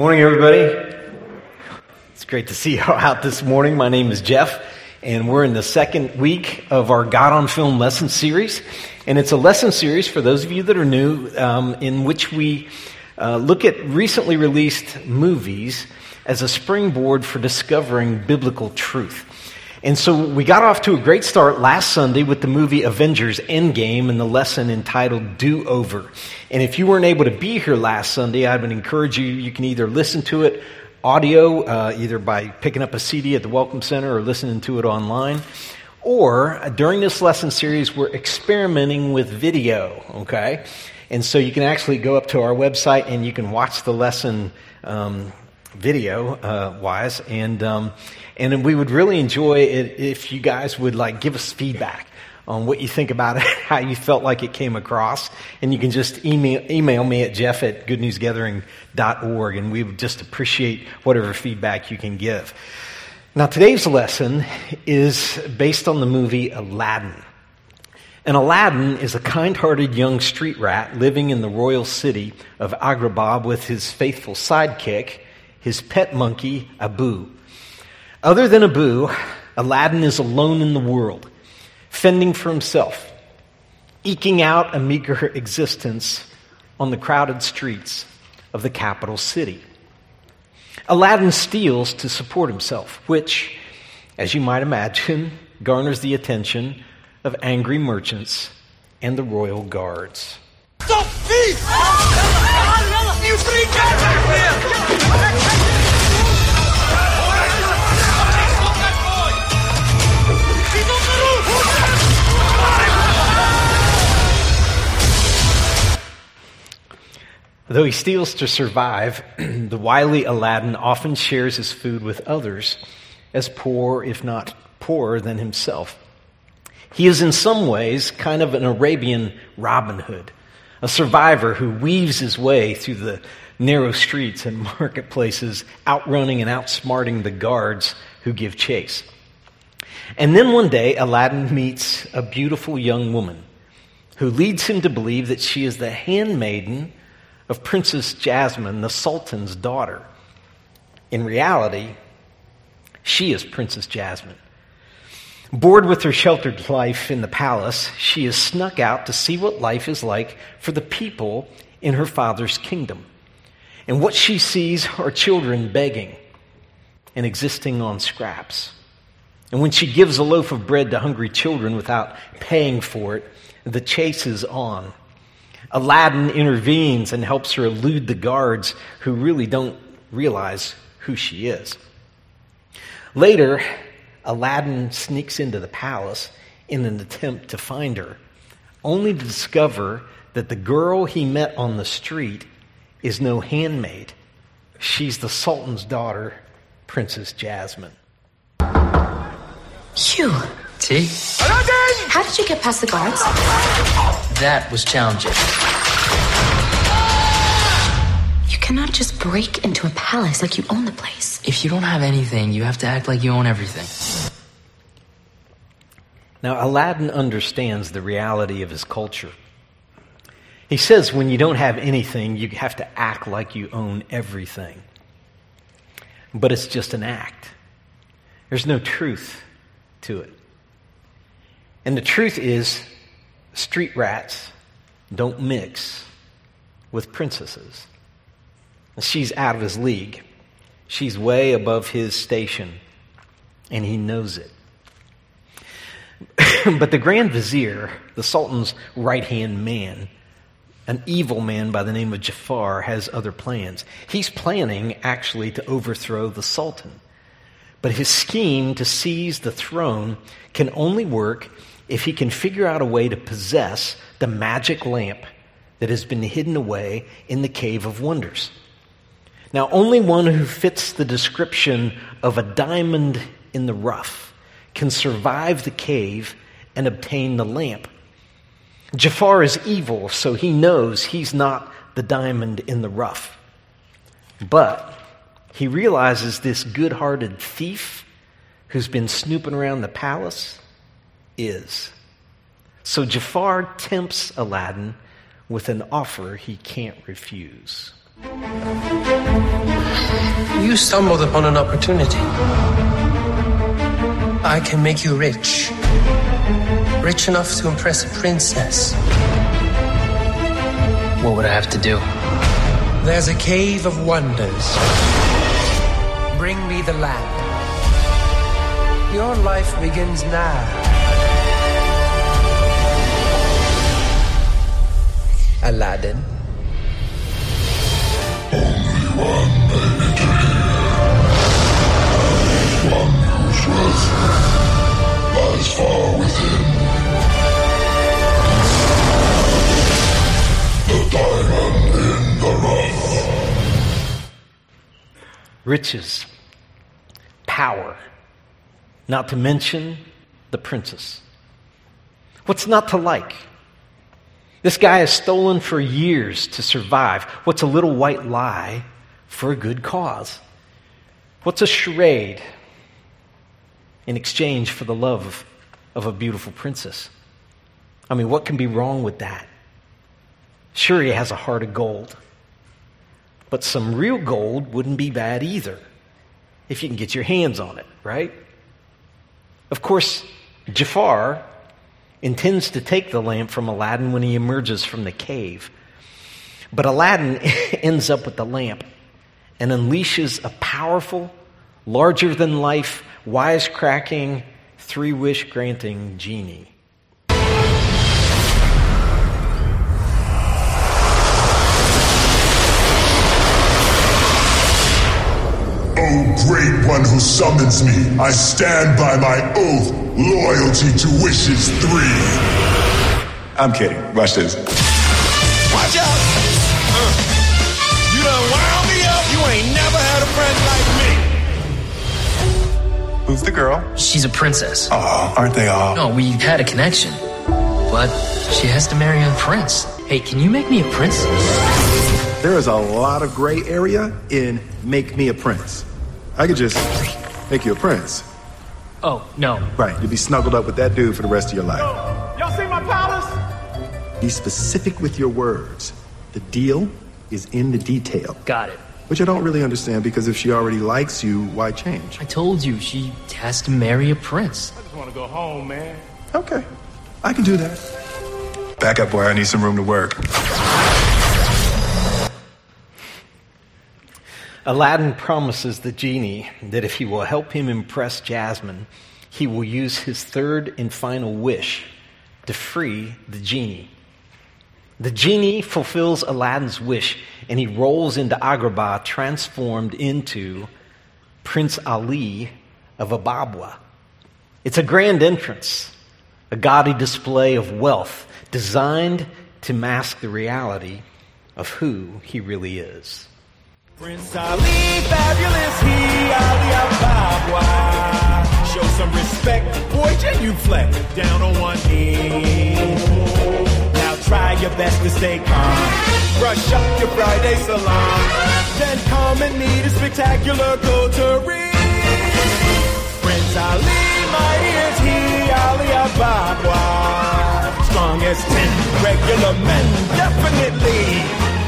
Morning, everybody. It's great to see you out this morning. My name is Jeff, and we're in the second week of our God on Film lesson series. And it's a lesson series for those of you that are new, um, in which we uh, look at recently released movies as a springboard for discovering biblical truth. And so we got off to a great start last Sunday with the movie Avengers Endgame and the lesson entitled Do Over. And if you weren't able to be here last Sunday, I would encourage you, you can either listen to it audio, uh, either by picking up a CD at the Welcome Center or listening to it online. Or during this lesson series, we're experimenting with video, okay? And so you can actually go up to our website and you can watch the lesson um, video uh, wise. And, um, and we would really enjoy it if you guys would like give us feedback on what you think about it, how you felt like it came across. And you can just email, email me at jeff at goodnewsgathering.org, and we would just appreciate whatever feedback you can give. Now, today's lesson is based on the movie Aladdin. And Aladdin is a kind hearted young street rat living in the royal city of Agrabah with his faithful sidekick, his pet monkey, Abu. Other than Abu, Aladdin is alone in the world, fending for himself, eking out a meager existence on the crowded streets of the capital city. Aladdin steals to support himself, which, as you might imagine, garners the attention of angry merchants and the royal guards. Stop thief! You three back here! Though he steals to survive, the wily Aladdin often shares his food with others as poor, if not poorer, than himself. He is in some ways kind of an Arabian Robin Hood, a survivor who weaves his way through the narrow streets and marketplaces, outrunning and outsmarting the guards who give chase. And then one day, Aladdin meets a beautiful young woman who leads him to believe that she is the handmaiden of Princess Jasmine, the Sultan's daughter. In reality, she is Princess Jasmine. Bored with her sheltered life in the palace, she is snuck out to see what life is like for the people in her father's kingdom. And what she sees are children begging and existing on scraps. And when she gives a loaf of bread to hungry children without paying for it, the chase is on. Aladdin intervenes and helps her elude the guards who really don't realize who she is. Later, Aladdin sneaks into the palace in an attempt to find her, only to discover that the girl he met on the street is no handmaid. She's the Sultan's daughter, Princess Jasmine. Phew. T? How did you get past the guards? That was challenging. You cannot just break into a palace like you own the place. If you don't have anything, you have to act like you own everything. Now, Aladdin understands the reality of his culture. He says when you don't have anything, you have to act like you own everything. But it's just an act, there's no truth to it. And the truth is, street rats don't mix with princesses. She's out of his league. She's way above his station, and he knows it. but the Grand Vizier, the Sultan's right hand man, an evil man by the name of Jafar, has other plans. He's planning, actually, to overthrow the Sultan. But his scheme to seize the throne can only work if he can figure out a way to possess the magic lamp that has been hidden away in the Cave of Wonders. Now, only one who fits the description of a diamond in the rough can survive the cave and obtain the lamp. Jafar is evil, so he knows he's not the diamond in the rough. But he realizes this good hearted thief who's been snooping around the palace is. So Jafar tempts Aladdin with an offer he can't refuse. You stumbled upon an opportunity. I can make you rich. Rich enough to impress a princess. What would I have to do? There's a cave of wonders. Bring me the lamp. Your life begins now. Aladdin. Riches, power, not to mention the princess. What's not to like? This guy has stolen for years to survive. What's a little white lie for a good cause? What's a charade in exchange for the love of a beautiful princess? I mean, what can be wrong with that? Sure, he has a heart of gold. But some real gold wouldn't be bad either, if you can get your hands on it, right? Of course, Jafar intends to take the lamp from Aladdin when he emerges from the cave. But Aladdin ends up with the lamp and unleashes a powerful, larger than life, wisecracking, three wish granting genie. O great one who summons me, I stand by my oath, loyalty to wishes three. I'm kidding. Watch this. Who's the girl? She's a princess. Oh, aren't they all? No, we had a connection. But she has to marry a prince. Hey, can you make me a prince? There is a lot of gray area in make me a prince. I could just make you a prince. Oh, no. Right, you'll be snuggled up with that dude for the rest of your life. Y'all see my palace? Be specific with your words. The deal is in the detail. Got it. Which I don't really understand because if she already likes you, why change? I told you, she has to marry a prince. I just want to go home, man. Okay, I can do that. Back up, boy. I need some room to work. Aladdin promises the genie that if he will help him impress Jasmine, he will use his third and final wish to free the genie. The genie fulfills Aladdin's wish and he rolls into Agrabah transformed into Prince Ali of Ababwa. It's a grand entrance, a gaudy display of wealth designed to mask the reality of who he really is. Prince Ali, fabulous, he Ali Ababwa. Show some respect, boy, genuflect down on one knee. Now try your best to stay calm. Brush up your Friday salaam. Then come and meet a spectacular coterie. Prince Ali, mighty as he, Ali Ababwa. Strong as ten regular men, definitely.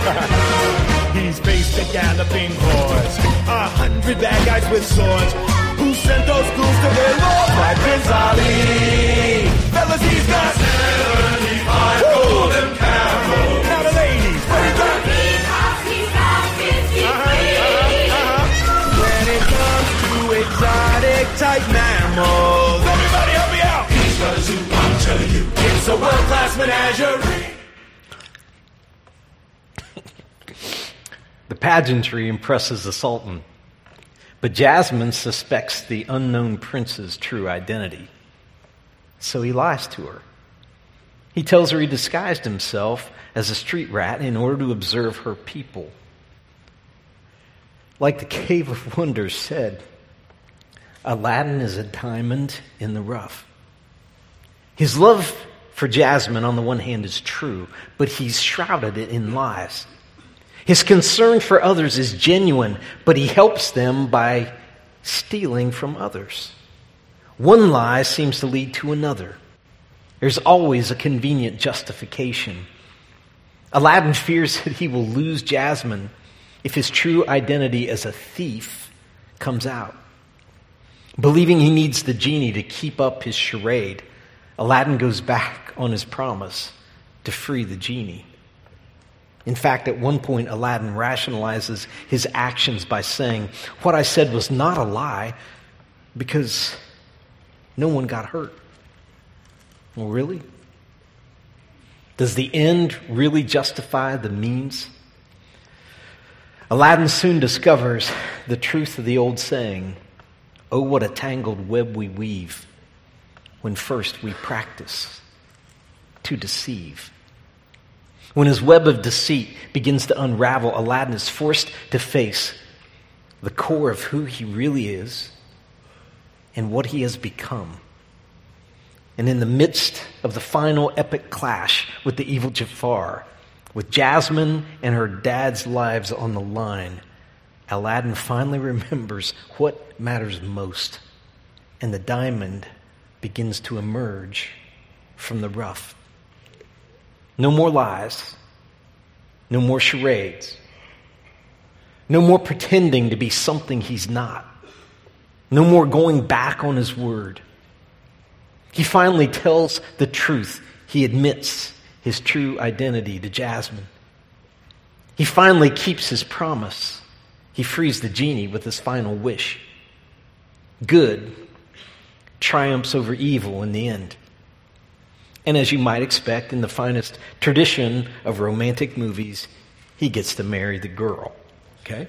He's faced a galloping horse, a hundred bad guys with swords. Who sent those ghouls to their lord? My Prince Ali. Fellas, he's got world-class menagerie. The pageantry impresses the Sultan, but Jasmine suspects the unknown prince's true identity. So he lies to her. He tells her he disguised himself as a street rat in order to observe her people. Like the Cave of Wonders said, Aladdin is a diamond in the rough. His love for Jasmine, on the one hand, is true, but he's shrouded it in lies. His concern for others is genuine, but he helps them by stealing from others. One lie seems to lead to another. There's always a convenient justification. Aladdin fears that he will lose Jasmine if his true identity as a thief comes out. Believing he needs the genie to keep up his charade, Aladdin goes back on his promise to free the genie. In fact, at one point, Aladdin rationalizes his actions by saying, What I said was not a lie because no one got hurt. Well, really? Does the end really justify the means? Aladdin soon discovers the truth of the old saying Oh, what a tangled web we weave when first we practice to deceive. When his web of deceit begins to unravel, Aladdin is forced to face the core of who he really is and what he has become. And in the midst of the final epic clash with the evil Jafar, with Jasmine and her dad's lives on the line, Aladdin finally remembers what matters most, and the diamond begins to emerge from the rough. No more lies, no more charades, no more pretending to be something he's not, no more going back on his word. He finally tells the truth. He admits his true identity to Jasmine. He finally keeps his promise. He frees the genie with his final wish. Good triumphs over evil in the end. And as you might expect in the finest tradition of romantic movies, he gets to marry the girl. Okay?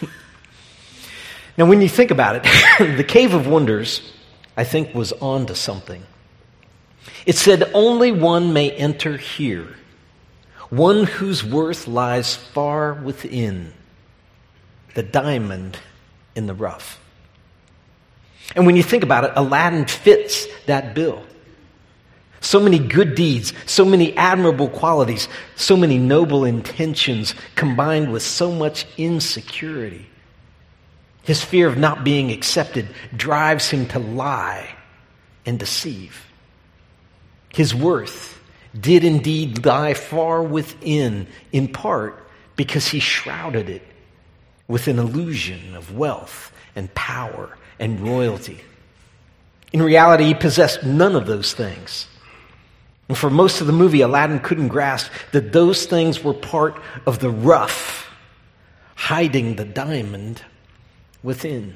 now, when you think about it, the Cave of Wonders, I think, was on to something. It said, Only one may enter here, one whose worth lies far within the diamond in the rough. And when you think about it, Aladdin fits that bill. So many good deeds, so many admirable qualities, so many noble intentions combined with so much insecurity. His fear of not being accepted drives him to lie and deceive. His worth did indeed lie far within, in part because he shrouded it with an illusion of wealth and power and royalty. In reality, he possessed none of those things. And for most of the movie, Aladdin couldn't grasp that those things were part of the rough, hiding the diamond within.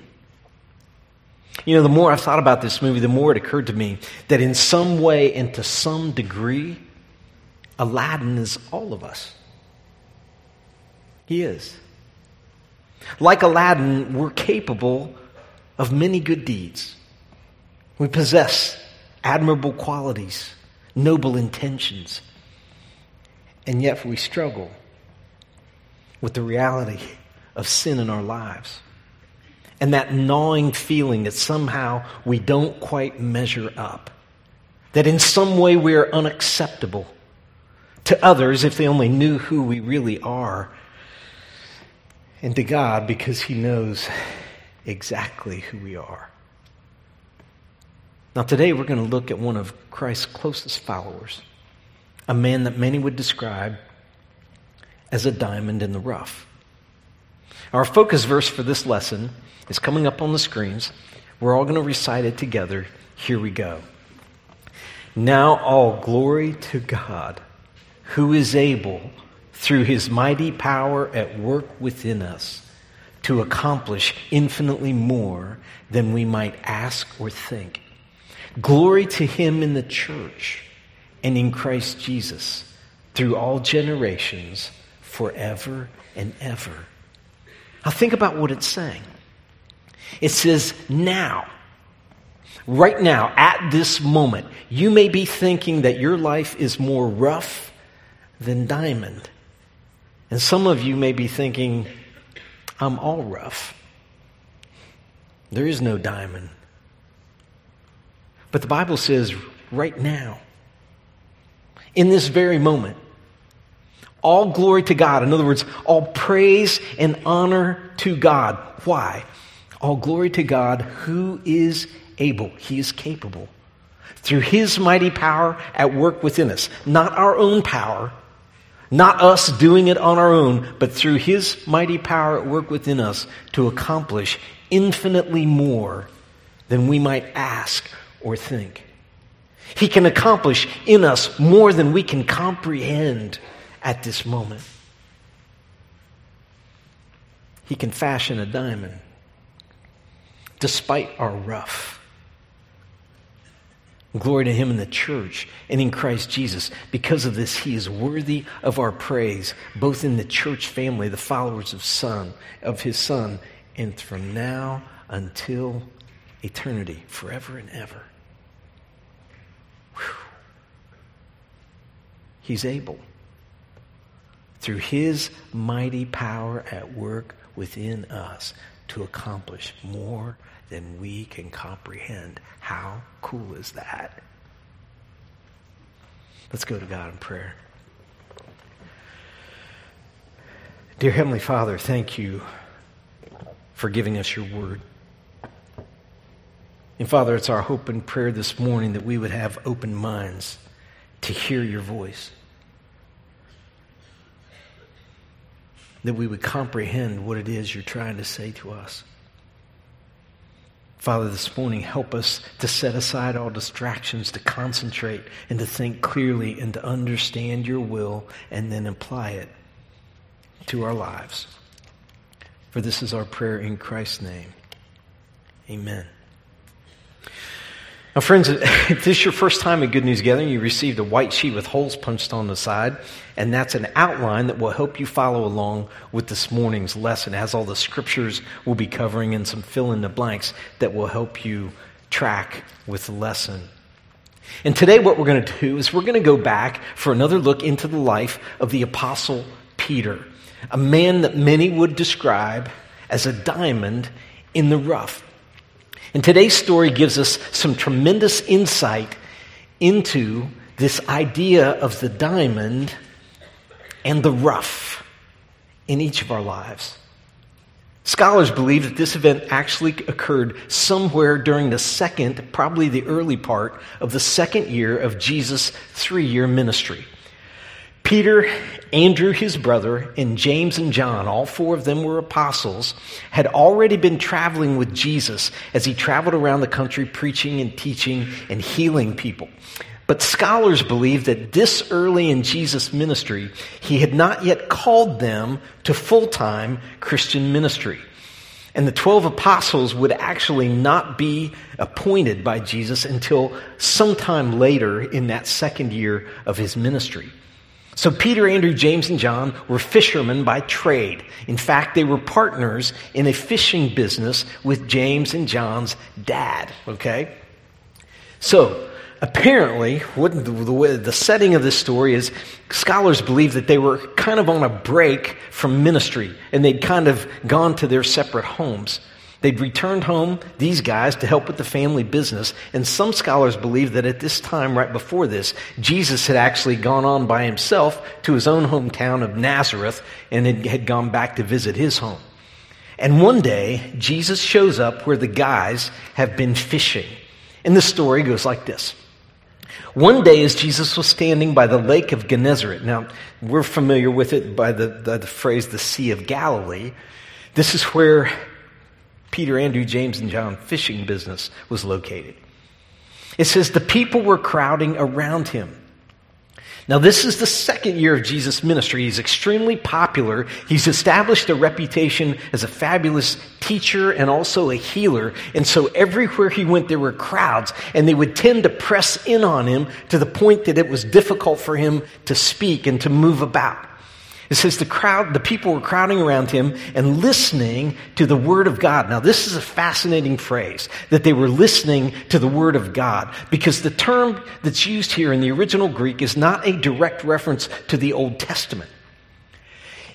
You know, the more I've thought about this movie, the more it occurred to me that in some way and to some degree, Aladdin is all of us. He is. Like Aladdin, we're capable of many good deeds. We possess admirable qualities, noble intentions, and yet we struggle with the reality of sin in our lives and that gnawing feeling that somehow we don't quite measure up, that in some way we are unacceptable to others if they only knew who we really are, and to God because He knows exactly who we are. Now, today we're going to look at one of Christ's closest followers, a man that many would describe as a diamond in the rough. Our focus verse for this lesson is coming up on the screens. We're all going to recite it together. Here we go. Now, all glory to God, who is able, through his mighty power at work within us, to accomplish infinitely more than we might ask or think. Glory to him in the church and in Christ Jesus through all generations, forever and ever. Now, think about what it's saying. It says, now. Right now, at this moment, you may be thinking that your life is more rough than diamond. And some of you may be thinking, I'm all rough. There is no diamond. But the Bible says, right now, in this very moment, all glory to God. In other words, all praise and honor to God. Why? All glory to God who is able, He is capable, through His mighty power at work within us. Not our own power, Not us doing it on our own, but through His mighty power at work within us to accomplish infinitely more than we might ask or think. He can accomplish in us more than we can comprehend at this moment. He can fashion a diamond despite our rough. Glory to him in the church and in Christ Jesus. Because of this, he is worthy of our praise, both in the church family, the followers of Son, of his Son, and from now until eternity, forever and ever. Whew. He's able, through his mighty power at work within us, to accomplish more than we can comprehend. How cool is that? Let's go to God in prayer. Dear Heavenly Father, thank you for giving us your word. And Father, it's our hope and prayer this morning that we would have open minds to hear your voice. That we would comprehend what it is you're trying to say to us. Father, this morning, help us to set aside all distractions, to concentrate and to think clearly and to understand your will and then apply it to our lives. For this is our prayer in Christ's name. Amen. Now, friends, if this is your first time at Good News Gathering, you received a white sheet with holes punched on the side, and that's an outline that will help you follow along with this morning's lesson. It has all the scriptures we'll be covering and some fill in the blanks that will help you track with the lesson. And today, what we're going to do is we're going to go back for another look into the life of the Apostle Peter, a man that many would describe as a diamond in the rough. And today's story gives us some tremendous insight into this idea of the diamond and the rough in each of our lives. Scholars believe that this event actually occurred somewhere during the second, probably the early part of the second year of Jesus' three year ministry. Peter, Andrew, his brother, and James and John, all four of them were apostles, had already been traveling with Jesus as he traveled around the country preaching and teaching and healing people. But scholars believe that this early in Jesus' ministry, he had not yet called them to full time Christian ministry. And the 12 apostles would actually not be appointed by Jesus until sometime later in that second year of his ministry. So Peter, Andrew, James, and John were fishermen by trade. In fact, they were partners in a fishing business with James and John's dad, okay? So, apparently, what the, the, the setting of this story is scholars believe that they were kind of on a break from ministry and they'd kind of gone to their separate homes. They'd returned home, these guys, to help with the family business. And some scholars believe that at this time, right before this, Jesus had actually gone on by himself to his own hometown of Nazareth and had gone back to visit his home. And one day, Jesus shows up where the guys have been fishing. And the story goes like this. One day, as Jesus was standing by the lake of Gennesaret, now we're familiar with it by the, the, the phrase the Sea of Galilee. This is where Peter, Andrew, James, and John fishing business was located. It says the people were crowding around him. Now, this is the second year of Jesus' ministry. He's extremely popular. He's established a reputation as a fabulous teacher and also a healer. And so, everywhere he went, there were crowds, and they would tend to press in on him to the point that it was difficult for him to speak and to move about. It says the crowd, the people were crowding around him and listening to the word of God. Now, this is a fascinating phrase that they were listening to the word of God because the term that's used here in the original Greek is not a direct reference to the Old Testament.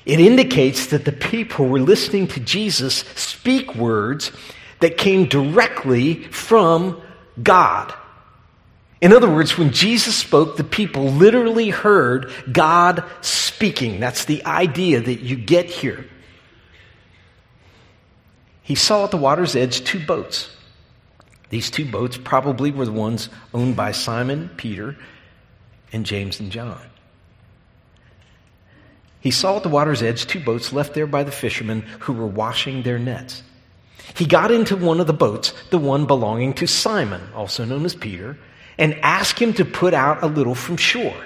It indicates that the people were listening to Jesus speak words that came directly from God. In other words, when Jesus spoke, the people literally heard God speaking. That's the idea that you get here. He saw at the water's edge two boats. These two boats probably were the ones owned by Simon, Peter, and James and John. he saw at the water's edge two boats left there by the fishermen who were washing their nets. He got into one of the boats, the one belonging to Simon, also known as Peter, and ask him to put out a little from shore.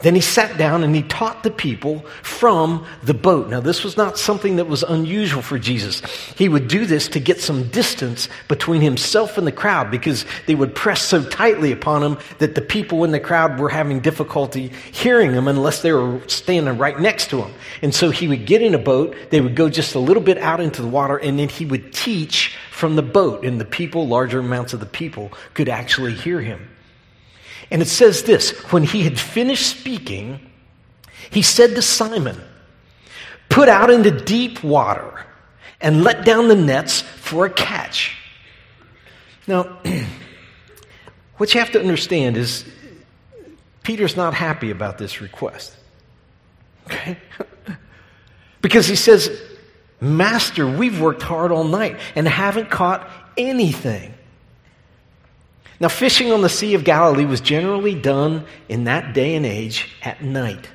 Then he sat down and he taught the people from the boat. Now, this was not something that was unusual for Jesus. He would do this to get some distance between himself and the crowd because they would press so tightly upon him that the people in the crowd were having difficulty hearing him unless they were standing right next to him. And so he would get in a boat, they would go just a little bit out into the water, and then he would teach from the boat, and the people, larger amounts of the people, could actually hear him. And it says this when he had finished speaking, he said to Simon, Put out into deep water and let down the nets for a catch. Now, what you have to understand is Peter's not happy about this request. Okay? because he says, Master, we've worked hard all night and haven't caught anything. Now, fishing on the Sea of Galilee was generally done in that day and age at night.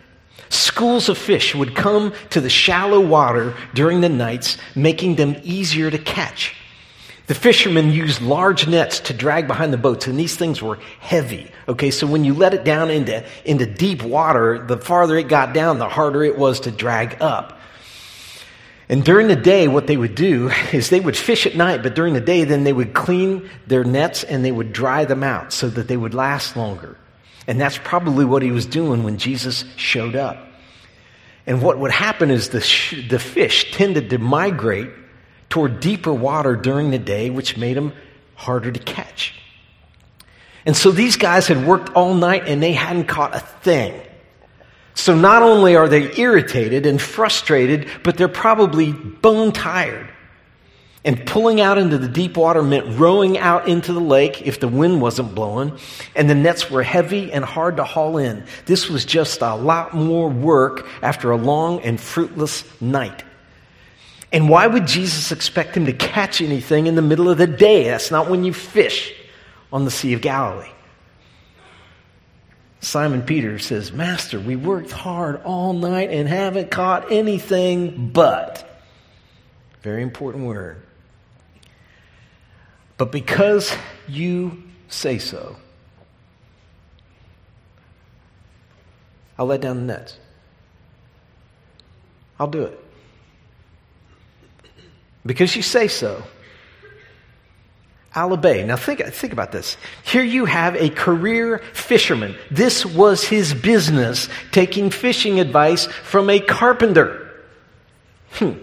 Schools of fish would come to the shallow water during the nights, making them easier to catch. The fishermen used large nets to drag behind the boats, and these things were heavy. Okay, so when you let it down into, into deep water, the farther it got down, the harder it was to drag up. And during the day, what they would do is they would fish at night, but during the day, then they would clean their nets and they would dry them out so that they would last longer. And that's probably what he was doing when Jesus showed up. And what would happen is the, sh- the fish tended to migrate toward deeper water during the day, which made them harder to catch. And so these guys had worked all night and they hadn't caught a thing. So not only are they irritated and frustrated, but they're probably bone tired. And pulling out into the deep water meant rowing out into the lake if the wind wasn't blowing, and the nets were heavy and hard to haul in. This was just a lot more work after a long and fruitless night. And why would Jesus expect him to catch anything in the middle of the day? That's not when you fish on the Sea of Galilee. Simon Peter says, Master, we worked hard all night and haven't caught anything but. Very important word. But because you say so, I'll let down the nets. I'll do it. Because you say so, I'll. Now think, think about this. Here you have a career fisherman. This was his business, taking fishing advice from a carpenter. Hmm.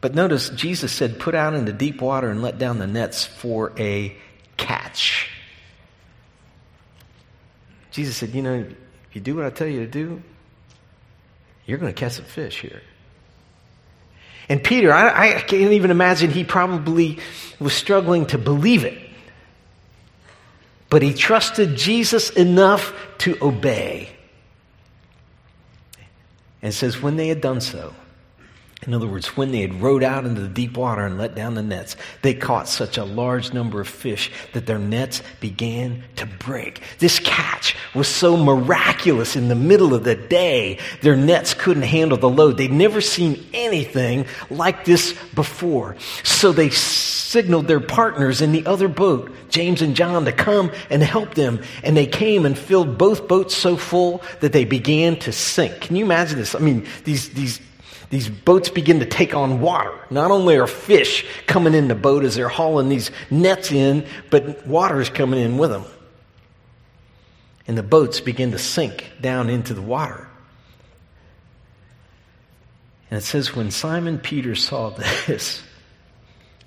But notice Jesus said, put out into deep water and let down the nets for a catch. Jesus said, you know, if you do what I tell you to do, you're going to catch some fish here. And Peter, I, I can't even imagine he probably was struggling to believe it. But he trusted Jesus enough to obey. And says, when they had done so, in other words, when they had rowed out into the deep water and let down the nets, they caught such a large number of fish that their nets began to break. This catch was so miraculous in the middle of the day, their nets couldn't handle the load. They'd never seen anything like this before. So they signaled their partners in the other boat, James and John, to come and help them. And they came and filled both boats so full that they began to sink. Can you imagine this? I mean, these, these these boats begin to take on water. Not only are fish coming in the boat as they're hauling these nets in, but water is coming in with them. And the boats begin to sink down into the water. And it says, when Simon Peter saw this,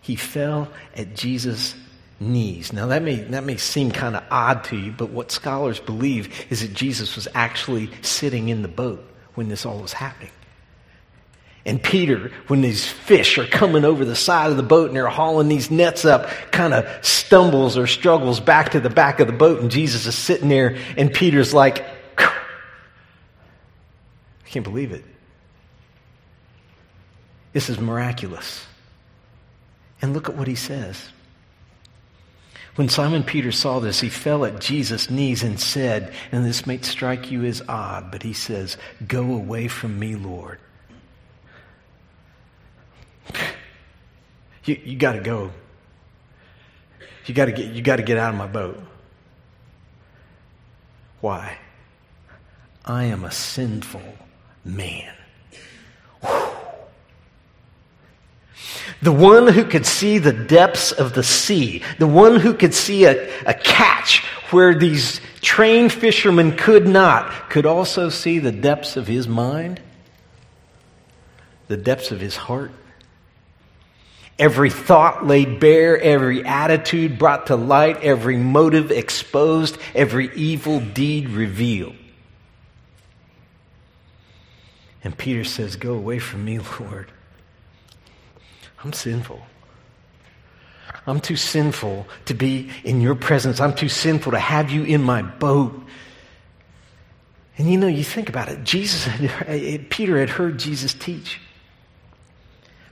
he fell at Jesus' knees. Now, that may, that may seem kind of odd to you, but what scholars believe is that Jesus was actually sitting in the boat when this all was happening. And Peter, when these fish are coming over the side of the boat and they're hauling these nets up, kind of stumbles or struggles back to the back of the boat. And Jesus is sitting there, and Peter's like, I can't believe it. This is miraculous. And look at what he says. When Simon Peter saw this, he fell at Jesus' knees and said, and this may strike you as odd, but he says, Go away from me, Lord. You, you got to go. You got to get you got to get out of my boat. Why? I am a sinful man. The one who could see the depths of the sea, the one who could see a, a catch where these trained fishermen could not, could also see the depths of his mind, the depths of his heart. Every thought laid bare, every attitude brought to light, every motive exposed, every evil deed revealed. And Peter says, Go away from me, Lord. I'm sinful. I'm too sinful to be in your presence. I'm too sinful to have you in my boat. And you know, you think about it. Jesus, Peter had heard Jesus teach.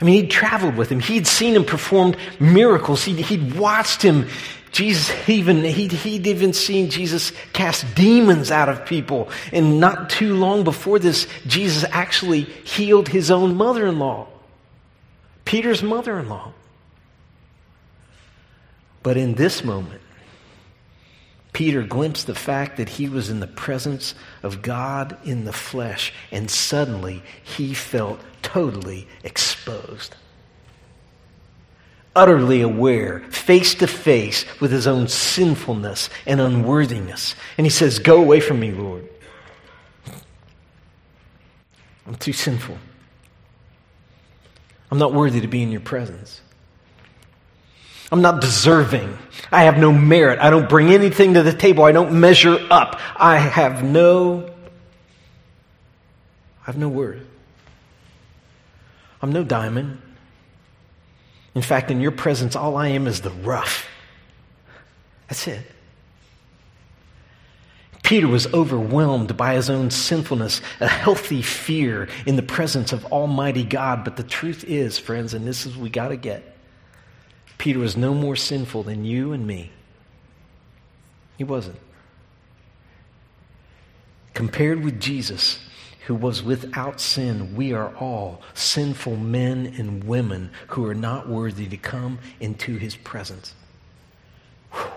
I mean, he'd traveled with him. He'd seen him perform miracles. He'd, he'd watched him. Jesus even, he'd, he'd even seen Jesus cast demons out of people. And not too long before this, Jesus actually healed his own mother-in-law. Peter's mother in law. But in this moment, Peter glimpsed the fact that he was in the presence of God in the flesh, and suddenly he felt totally exposed. Utterly aware, face to face with his own sinfulness and unworthiness. And he says, Go away from me, Lord. I'm too sinful. I'm not worthy to be in your presence. I'm not deserving. I have no merit. I don't bring anything to the table. I don't measure up. I have no I have no worth. I'm no diamond. In fact, in your presence, all I am is the rough. That's it. Peter was overwhelmed by his own sinfulness, a healthy fear in the presence of Almighty God. But the truth is, friends, and this is we got to get Peter was no more sinful than you and me. He wasn't. Compared with Jesus, who was without sin, we are all sinful men and women who are not worthy to come into his presence. Whew.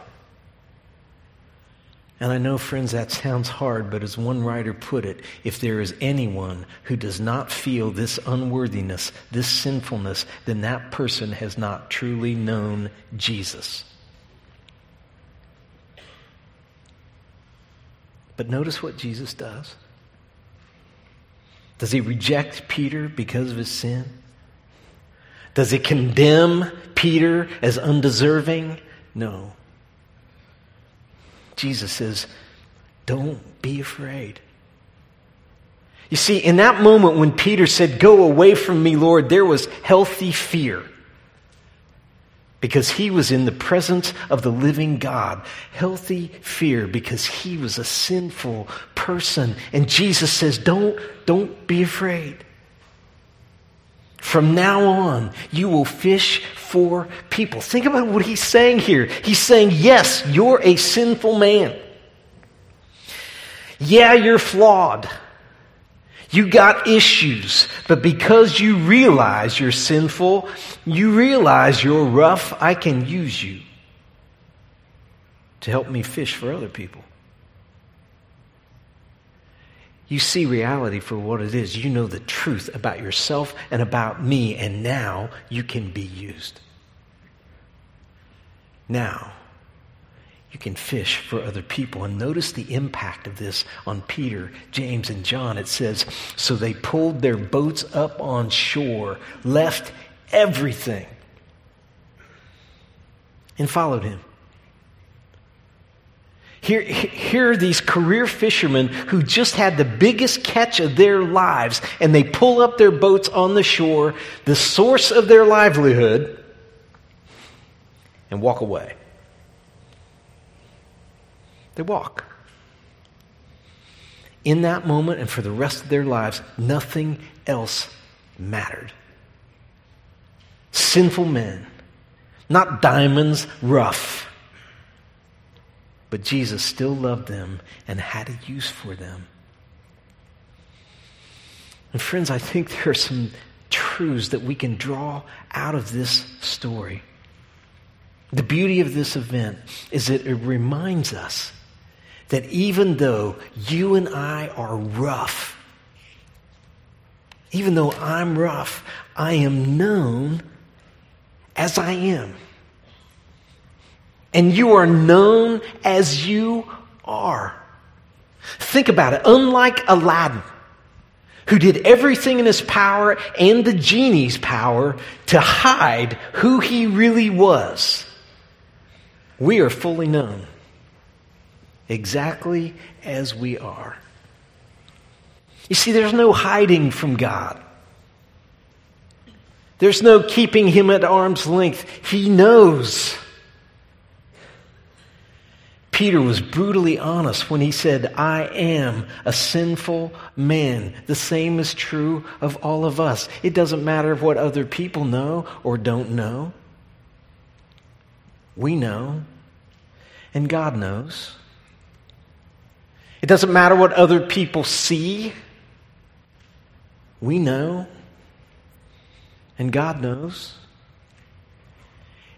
And I know, friends, that sounds hard, but as one writer put it, if there is anyone who does not feel this unworthiness, this sinfulness, then that person has not truly known Jesus. But notice what Jesus does. Does he reject Peter because of his sin? Does he condemn Peter as undeserving? No. Jesus says, Don't be afraid. You see, in that moment when Peter said, Go away from me, Lord, there was healthy fear. Because he was in the presence of the living God. Healthy fear because he was a sinful person. And Jesus says, Don't, don't be afraid. From now on, you will fish for people. Think about what he's saying here. He's saying, yes, you're a sinful man. Yeah, you're flawed. You got issues, but because you realize you're sinful, you realize you're rough, I can use you to help me fish for other people. You see reality for what it is. You know the truth about yourself and about me, and now you can be used. Now, you can fish for other people. And notice the impact of this on Peter, James, and John. It says, So they pulled their boats up on shore, left everything, and followed him. Here, here are these career fishermen who just had the biggest catch of their lives, and they pull up their boats on the shore, the source of their livelihood, and walk away. They walk. In that moment and for the rest of their lives, nothing else mattered. Sinful men, not diamonds, rough But Jesus still loved them and had a use for them. And friends, I think there are some truths that we can draw out of this story. The beauty of this event is that it reminds us that even though you and I are rough, even though I'm rough, I am known as I am. And you are known as you are. Think about it. Unlike Aladdin, who did everything in his power and the genie's power to hide who he really was, we are fully known exactly as we are. You see, there's no hiding from God. There's no keeping him at arm's length. He knows. Peter was brutally honest when he said, I am a sinful man. The same is true of all of us. It doesn't matter what other people know or don't know. We know, and God knows. It doesn't matter what other people see. We know, and God knows.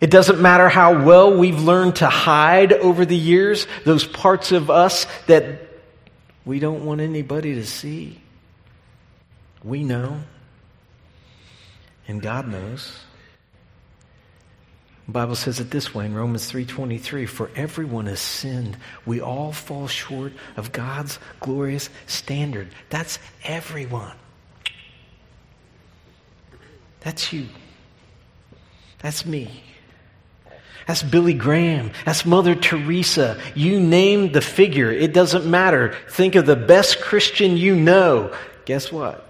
It doesn't matter how well we've learned to hide over the years those parts of us that we don't want anybody to see. We know, and God knows. The Bible says it this way in Romans 3:23, for everyone has sinned. We all fall short of God's glorious standard. That's everyone. That's you. That's me. That's Billy Graham. That's Mother Teresa. You name the figure. It doesn't matter. Think of the best Christian you know. Guess what?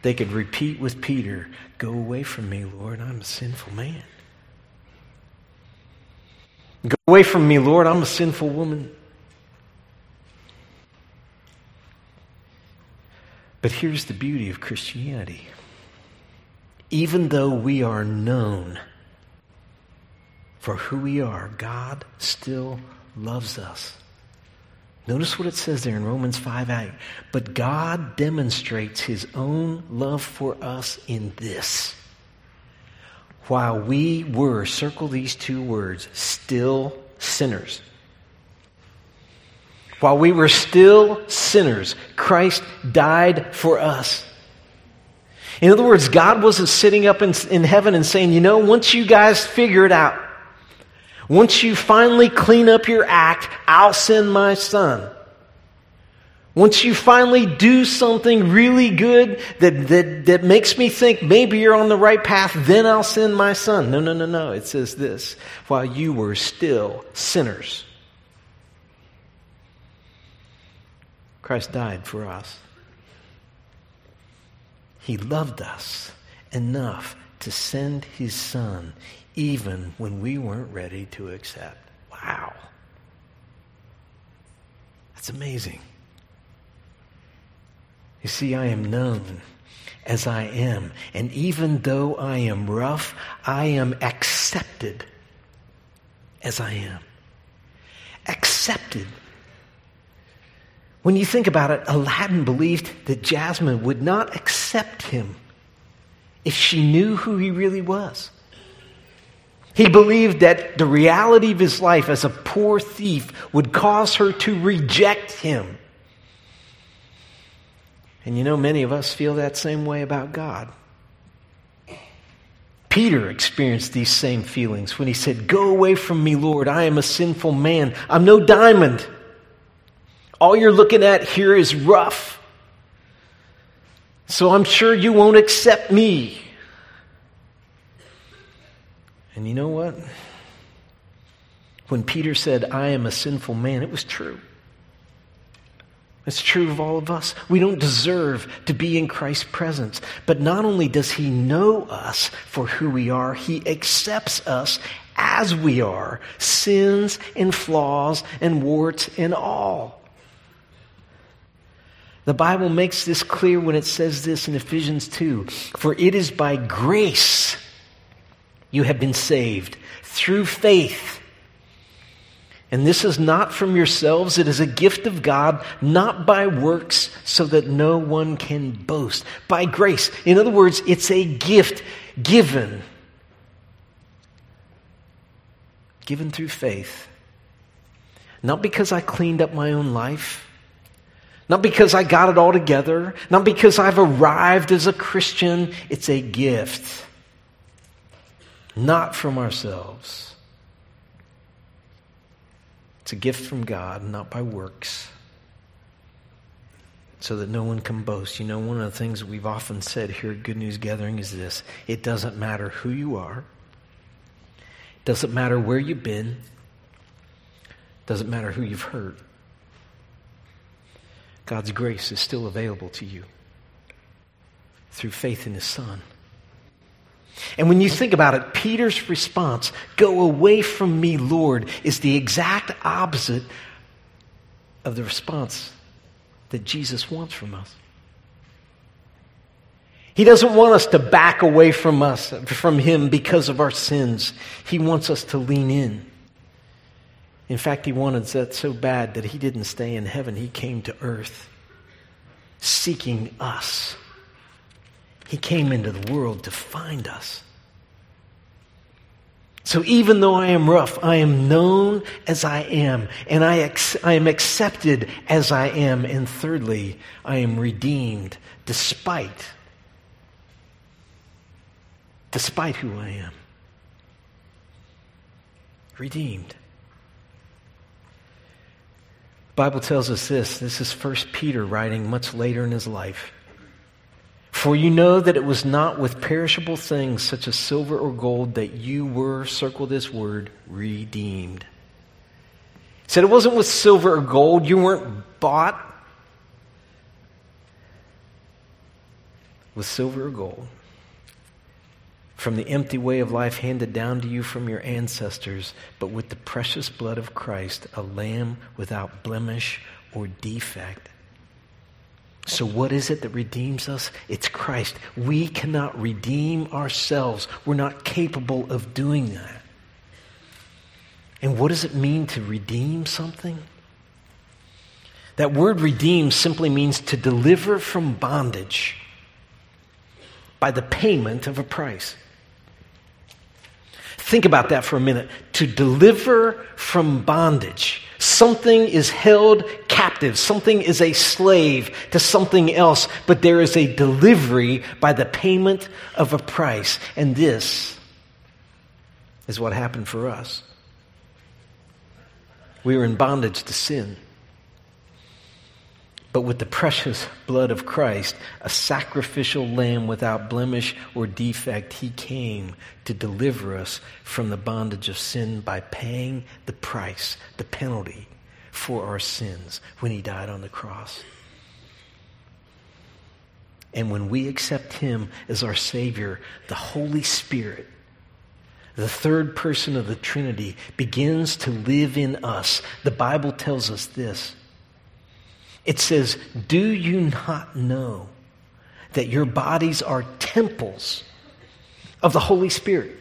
They could repeat with Peter Go away from me, Lord. I'm a sinful man. Go away from me, Lord. I'm a sinful woman. But here's the beauty of Christianity. Even though we are known for who we are, God still loves us. Notice what it says there in Romans 5 8. But God demonstrates his own love for us in this. While we were, circle these two words, still sinners. While we were still sinners, Christ died for us. In other words, God wasn't sitting up in, in heaven and saying, you know, once you guys figure it out, once you finally clean up your act, I'll send my son. Once you finally do something really good that, that, that makes me think maybe you're on the right path, then I'll send my son. No, no, no, no. It says this while you were still sinners, Christ died for us. He loved us enough to send his son even when we weren't ready to accept. Wow. That's amazing. You see, I am known as I am. And even though I am rough, I am accepted as I am. Accepted. When you think about it, Aladdin believed that Jasmine would not accept him if she knew who he really was. He believed that the reality of his life as a poor thief would cause her to reject him. And you know, many of us feel that same way about God. Peter experienced these same feelings when he said, Go away from me, Lord. I am a sinful man. I'm no diamond. All you're looking at here is rough. So I'm sure you won't accept me. And you know what? When Peter said, I am a sinful man, it was true. It's true of all of us. We don't deserve to be in Christ's presence. But not only does He know us for who we are, He accepts us as we are sins and flaws and warts and all. The Bible makes this clear when it says this in Ephesians 2 For it is by grace you have been saved through faith. And this is not from yourselves, it is a gift of God, not by works, so that no one can boast. By grace. In other words, it's a gift given. Given through faith. Not because I cleaned up my own life. Not because I got it all together. Not because I've arrived as a Christian. It's a gift. Not from ourselves. It's a gift from God, not by works, so that no one can boast. You know, one of the things we've often said here at Good News Gathering is this it doesn't matter who you are, it doesn't matter where you've been, it doesn't matter who you've hurt. God's grace is still available to you through faith in His Son. And when you think about it, Peter's response, go away from me, Lord, is the exact opposite of the response that Jesus wants from us. He doesn't want us to back away from us, from him because of our sins. He wants us to lean in. In fact, he wanted that so bad that he didn't stay in heaven. He came to earth seeking us. He came into the world to find us. So even though I am rough, I am known as I am, and I, ex- I am accepted as I am. And thirdly, I am redeemed despite, despite who I am. Redeemed. Bible tells us this. This is First Peter writing much later in his life. For you know that it was not with perishable things such as silver or gold that you were, circle this word, redeemed. He said it wasn't with silver or gold. You weren't bought with silver or gold from the empty way of life handed down to you from your ancestors, but with the precious blood of Christ, a lamb without blemish or defect. So, what is it that redeems us? It's Christ. We cannot redeem ourselves. We're not capable of doing that. And what does it mean to redeem something? That word redeem simply means to deliver from bondage by the payment of a price. Think about that for a minute. To deliver from bondage. Something is held captive. Something is a slave to something else, but there is a delivery by the payment of a price. And this is what happened for us. We were in bondage to sin. But with the precious blood of Christ, a sacrificial lamb without blemish or defect, he came to deliver us from the bondage of sin by paying the price, the penalty for our sins when he died on the cross. And when we accept him as our Savior, the Holy Spirit, the third person of the Trinity, begins to live in us. The Bible tells us this it says, Do you not know that your bodies are temples of the Holy Spirit?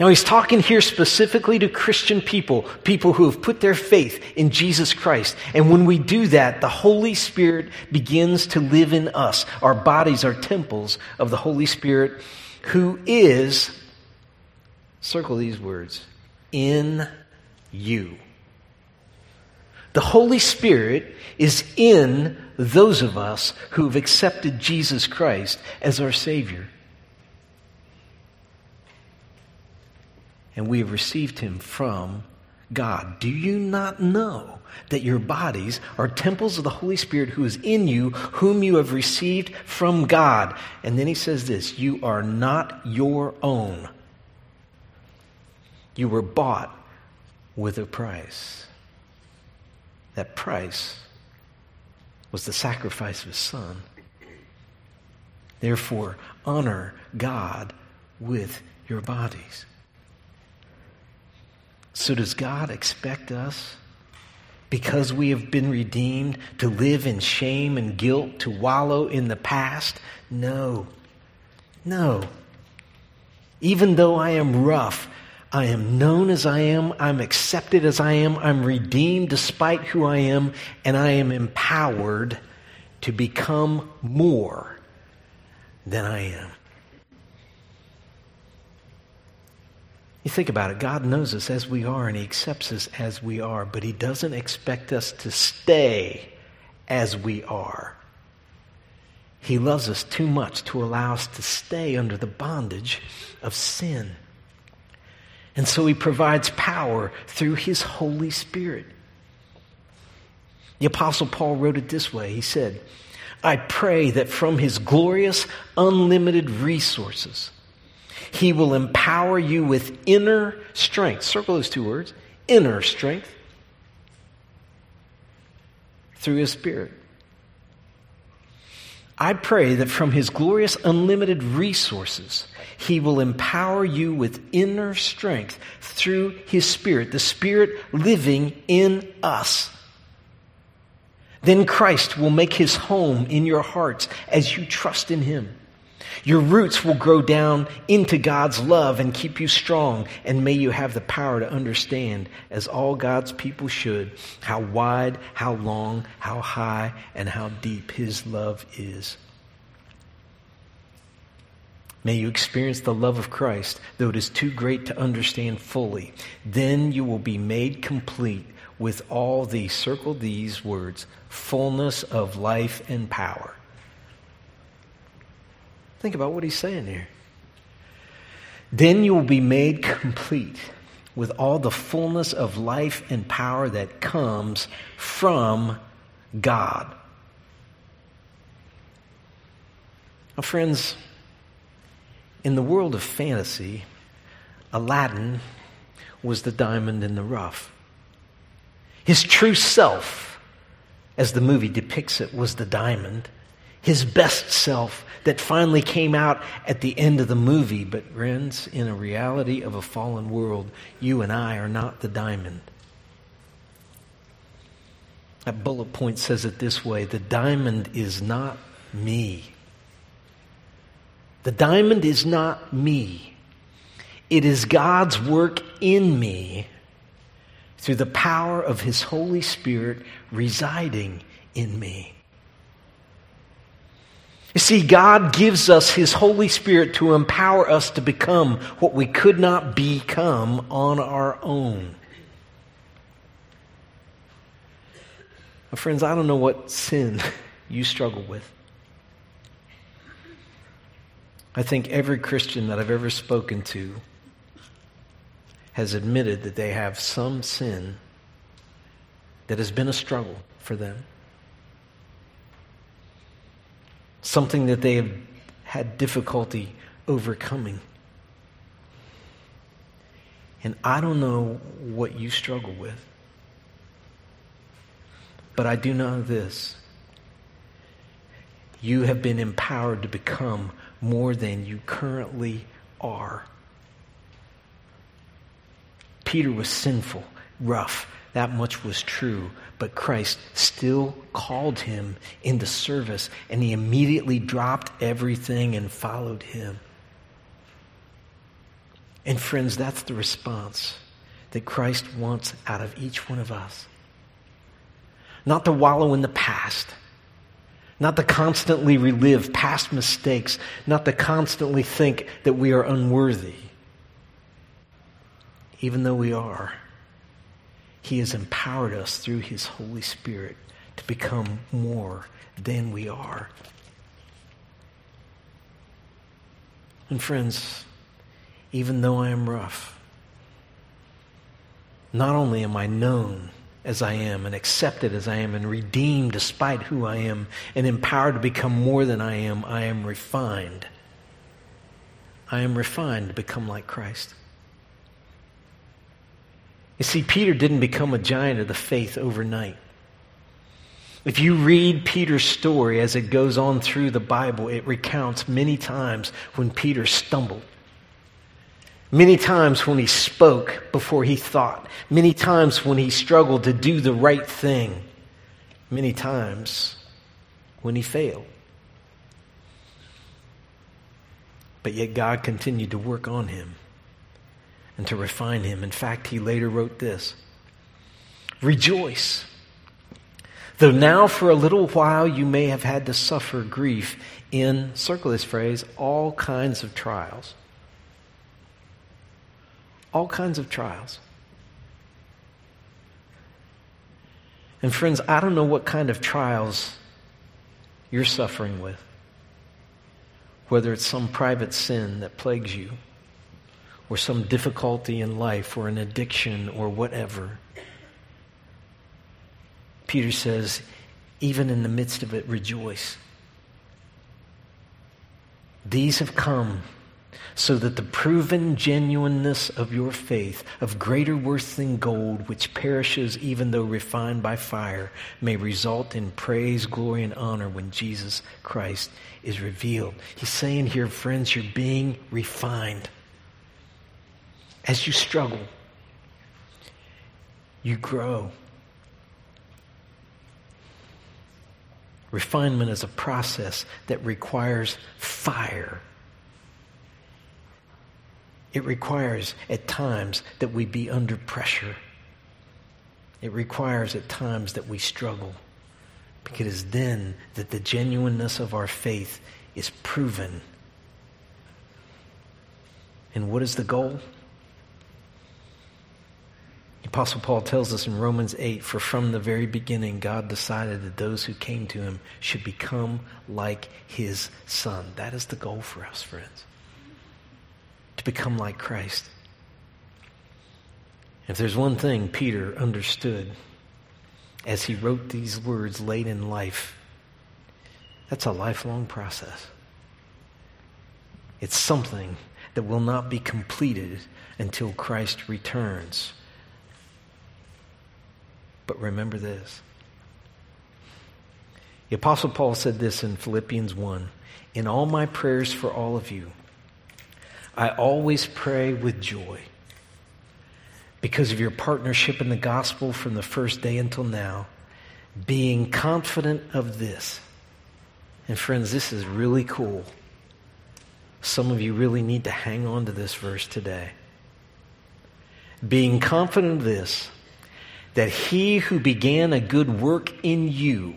Now, he's talking here specifically to Christian people, people who have put their faith in Jesus Christ. And when we do that, the Holy Spirit begins to live in us. Our bodies are temples of the Holy Spirit, who is, circle these words, in you. The Holy Spirit is in those of us who've accepted Jesus Christ as our Savior. And we have received Him from God. Do you not know that your bodies are temples of the Holy Spirit who is in you, whom you have received from God? And then He says this You are not your own, you were bought with a price. That price was the sacrifice of his son. Therefore, honor God with your bodies. So, does God expect us, because we have been redeemed, to live in shame and guilt, to wallow in the past? No. No. Even though I am rough, I am known as I am. I'm accepted as I am. I'm redeemed despite who I am. And I am empowered to become more than I am. You think about it. God knows us as we are and He accepts us as we are, but He doesn't expect us to stay as we are. He loves us too much to allow us to stay under the bondage of sin. And so He provides power through His Holy Spirit. The Apostle Paul wrote it this way He said, I pray that from His glorious, unlimited resources, he will empower you with inner strength. Circle those two words inner strength through His Spirit. I pray that from His glorious, unlimited resources, He will empower you with inner strength through His Spirit, the Spirit living in us. Then Christ will make His home in your hearts as you trust in Him. Your roots will grow down into God's love and keep you strong. And may you have the power to understand, as all God's people should, how wide, how long, how high, and how deep His love is. May you experience the love of Christ, though it is too great to understand fully. Then you will be made complete with all the, circle these words, fullness of life and power. Think about what he's saying here. Then you will be made complete with all the fullness of life and power that comes from God. Now, friends, in the world of fantasy, Aladdin was the diamond in the rough. His true self, as the movie depicts it, was the diamond. His best self that finally came out at the end of the movie. But, friends, in a reality of a fallen world, you and I are not the diamond. That bullet point says it this way the diamond is not me. The diamond is not me. It is God's work in me through the power of His Holy Spirit residing in me. You see, God gives us His Holy Spirit to empower us to become what we could not become on our own. My friends, I don't know what sin you struggle with. I think every Christian that I've ever spoken to has admitted that they have some sin that has been a struggle for them something that they have had difficulty overcoming. And I don't know what you struggle with, but I do know this. You have been empowered to become more than you currently are. Peter was sinful, rough, that much was true. But Christ still called him into service, and he immediately dropped everything and followed him. And, friends, that's the response that Christ wants out of each one of us. Not to wallow in the past, not to constantly relive past mistakes, not to constantly think that we are unworthy, even though we are. He has empowered us through His Holy Spirit to become more than we are. And friends, even though I am rough, not only am I known as I am and accepted as I am and redeemed despite who I am and empowered to become more than I am, I am refined. I am refined to become like Christ. You see, Peter didn't become a giant of the faith overnight. If you read Peter's story as it goes on through the Bible, it recounts many times when Peter stumbled. Many times when he spoke before he thought. Many times when he struggled to do the right thing. Many times when he failed. But yet God continued to work on him and to refine him. In fact, he later wrote this Rejoice. Though now for a little while you may have had to suffer grief in, circle this phrase, all kinds of trials. All kinds of trials. And friends, I don't know what kind of trials you're suffering with. Whether it's some private sin that plagues you, or some difficulty in life, or an addiction, or whatever. Peter says, even in the midst of it, rejoice. These have come so that the proven genuineness of your faith, of greater worth than gold, which perishes even though refined by fire, may result in praise, glory, and honor when Jesus Christ is revealed. He's saying here, friends, you're being refined. As you struggle, you grow. Refinement is a process that requires fire. It requires at times that we be under pressure. It requires at times that we struggle. Because it is then that the genuineness of our faith is proven. And what is the goal? Apostle Paul tells us in Romans 8 For from the very beginning, God decided that those who came to him should become like his son. That is the goal for us, friends. To become like Christ. If there's one thing Peter understood as he wrote these words late in life, that's a lifelong process. It's something that will not be completed until Christ returns. But remember this. The Apostle Paul said this in Philippians 1 In all my prayers for all of you, I always pray with joy because of your partnership in the gospel from the first day until now, being confident of this. And friends, this is really cool. Some of you really need to hang on to this verse today. Being confident of this, that he who began a good work in you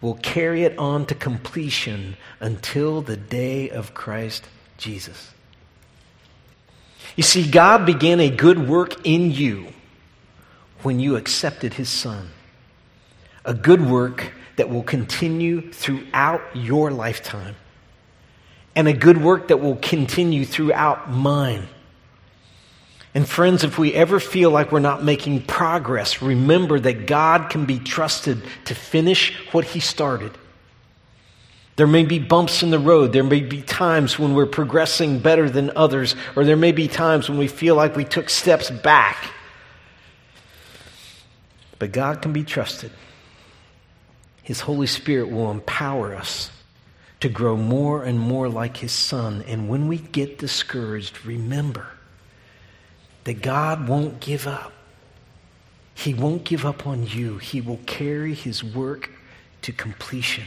will carry it on to completion until the day of Christ Jesus. You see, God began a good work in you when you accepted his son. A good work that will continue throughout your lifetime. And a good work that will continue throughout mine. And friends, if we ever feel like we're not making progress, remember that God can be trusted to finish what He started. There may be bumps in the road. There may be times when we're progressing better than others, or there may be times when we feel like we took steps back. But God can be trusted. His Holy Spirit will empower us to grow more and more like His Son. And when we get discouraged, remember that God won't give up. He won't give up on you. He will carry his work to completion.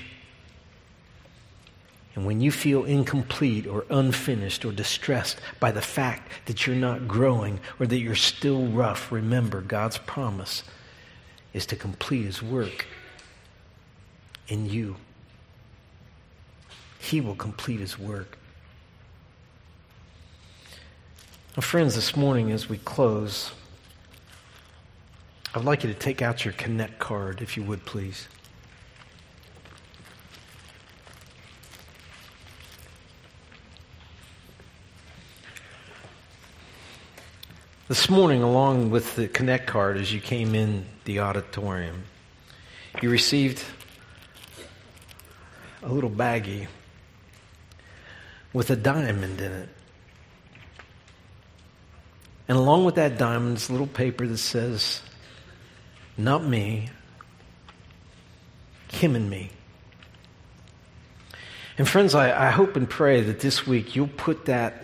And when you feel incomplete or unfinished or distressed by the fact that you're not growing or that you're still rough, remember God's promise is to complete his work in you. He will complete his work. Now, friends, this morning as we close, I'd like you to take out your Connect card, if you would, please. This morning, along with the Connect card, as you came in the auditorium, you received a little baggie with a diamond in it. And along with that diamond is a little paper that says, Not me, him and me. And friends, I, I, hope and pray that this week you'll put that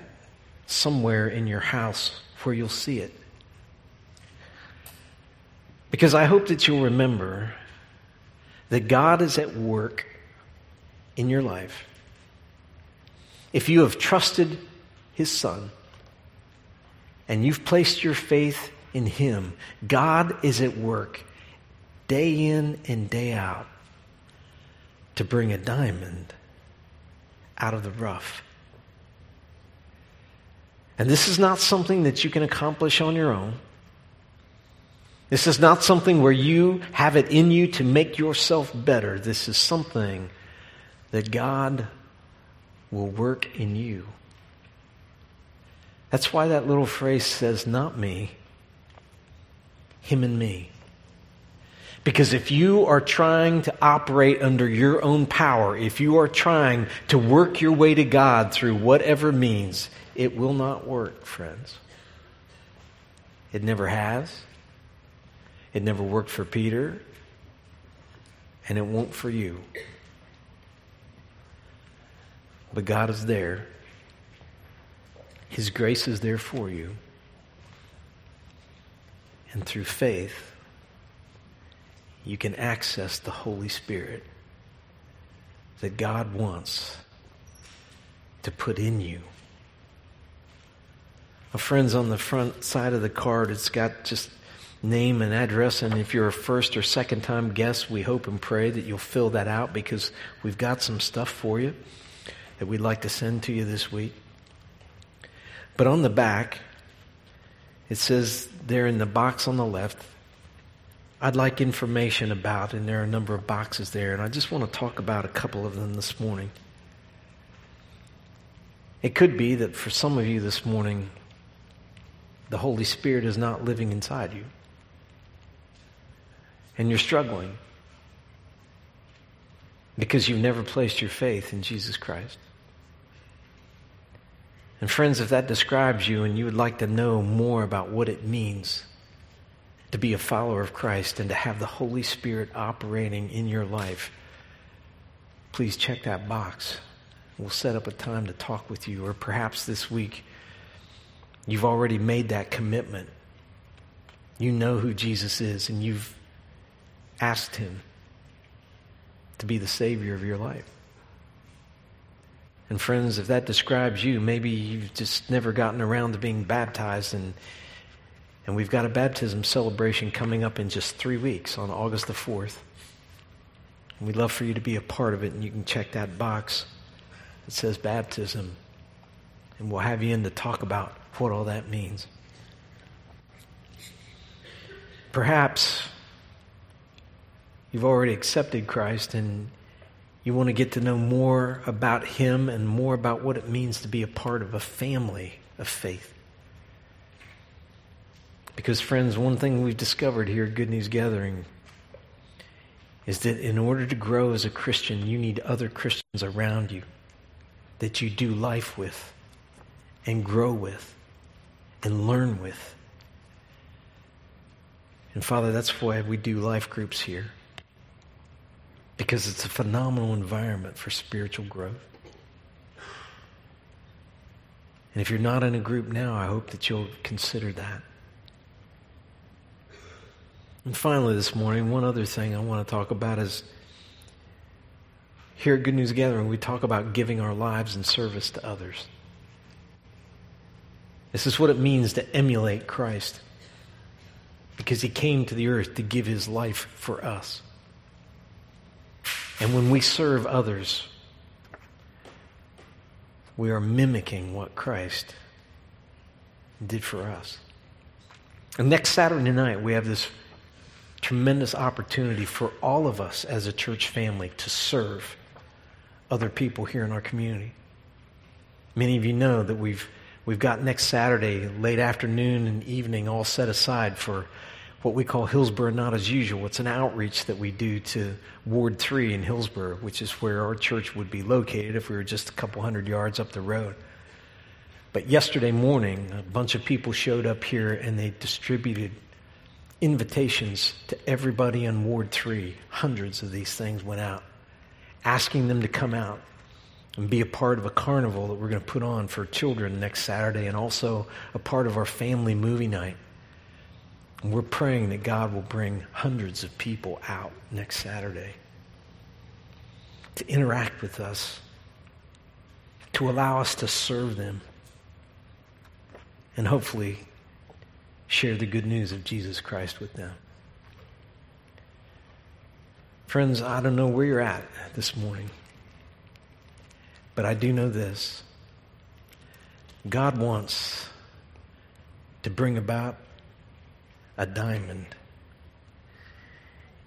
somewhere in your house where you'll see it. Because I hope that you'll remember that God is at work in your life. If you have trusted His Son, and you've placed your faith in Him, God is at work day in and day out to bring a diamond out of the rough. And this is not something that you can accomplish on your own. This is not something where you have it in you to make yourself better. This is something that God will work in you. That's why that little phrase says, not me, him and me. Because if you are trying to operate under your own power, if you are trying to work your way to God through whatever means, it will not work, friends. It never has. It never worked for Peter. And it won't for you. But God is there. His grace is there for you. And through faith, you can access the Holy Spirit that God wants to put in you. A friend's on the front side of the card. It's got just name and address. And if you're a first or second time guest, we hope and pray that you'll fill that out because we've got some stuff for you that we'd like to send to you this week. But on the back, it says there in the box on the left, I'd like information about, and there are a number of boxes there, and I just want to talk about a couple of them this morning. It could be that for some of you this morning, the Holy Spirit is not living inside you, and you're struggling because you've never placed your faith in Jesus Christ. And friends, if that describes you and you would like to know more about what it means to be a follower of Christ and to have the Holy Spirit operating in your life, please check that box. We'll set up a time to talk with you. Or perhaps this week, you've already made that commitment. You know who Jesus is, and you've asked him to be the Savior of your life. And friends, if that describes you, maybe you've just never gotten around to being baptized and and we've got a baptism celebration coming up in just three weeks on August the 4th. And we'd love for you to be a part of it, and you can check that box that says baptism. And we'll have you in to talk about what all that means. Perhaps you've already accepted Christ and you want to get to know more about Him and more about what it means to be a part of a family of faith. Because, friends, one thing we've discovered here at Good News Gathering is that in order to grow as a Christian, you need other Christians around you that you do life with and grow with and learn with. And, Father, that's why we do life groups here. Because it's a phenomenal environment for spiritual growth. And if you're not in a group now, I hope that you'll consider that. And finally, this morning, one other thing I want to talk about is here at Good News Gathering, we talk about giving our lives in service to others. This is what it means to emulate Christ because he came to the earth to give his life for us. And when we serve others, we are mimicking what Christ did for us. And next Saturday night, we have this tremendous opportunity for all of us as a church family to serve other people here in our community. Many of you know that we've we've got next Saturday, late afternoon and evening, all set aside for what we call Hillsboro Not as Usual. It's an outreach that we do to Ward 3 in Hillsboro, which is where our church would be located if we were just a couple hundred yards up the road. But yesterday morning, a bunch of people showed up here and they distributed invitations to everybody in Ward 3. Hundreds of these things went out, asking them to come out and be a part of a carnival that we're going to put on for children next Saturday and also a part of our family movie night. And we're praying that God will bring hundreds of people out next Saturday to interact with us, to allow us to serve them, and hopefully share the good news of Jesus Christ with them. Friends, I don't know where you're at this morning, but I do know this. God wants to bring about a diamond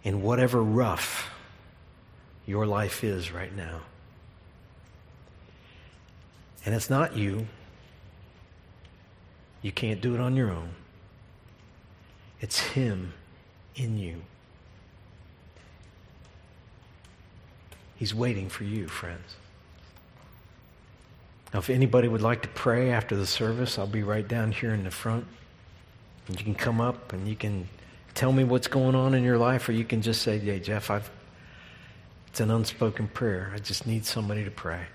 in whatever rough your life is right now. And it's not you. You can't do it on your own. It's Him in you. He's waiting for you, friends. Now, if anybody would like to pray after the service, I'll be right down here in the front. And you can come up and you can tell me what's going on in your life, or you can just say, Hey, Jeff, I've, it's an unspoken prayer. I just need somebody to pray.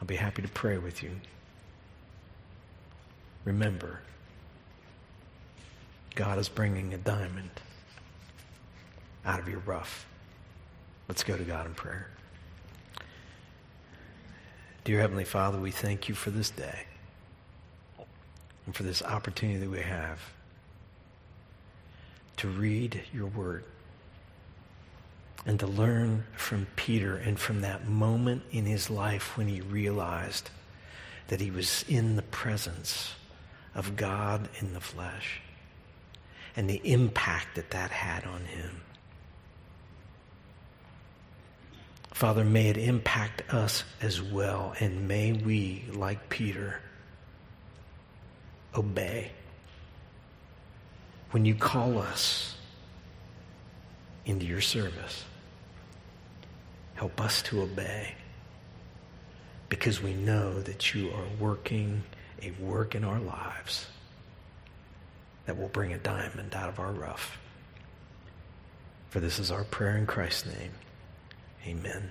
I'll be happy to pray with you. Remember, God is bringing a diamond out of your rough. Let's go to God in prayer. Dear Heavenly Father, we thank you for this day and for this opportunity that we have to read your word and to learn from Peter and from that moment in his life when he realized that he was in the presence of God in the flesh and the impact that that had on him. Father, may it impact us as well, and may we, like Peter, obey. When you call us into your service, help us to obey because we know that you are working a work in our lives that will bring a diamond out of our rough. For this is our prayer in Christ's name. Amen.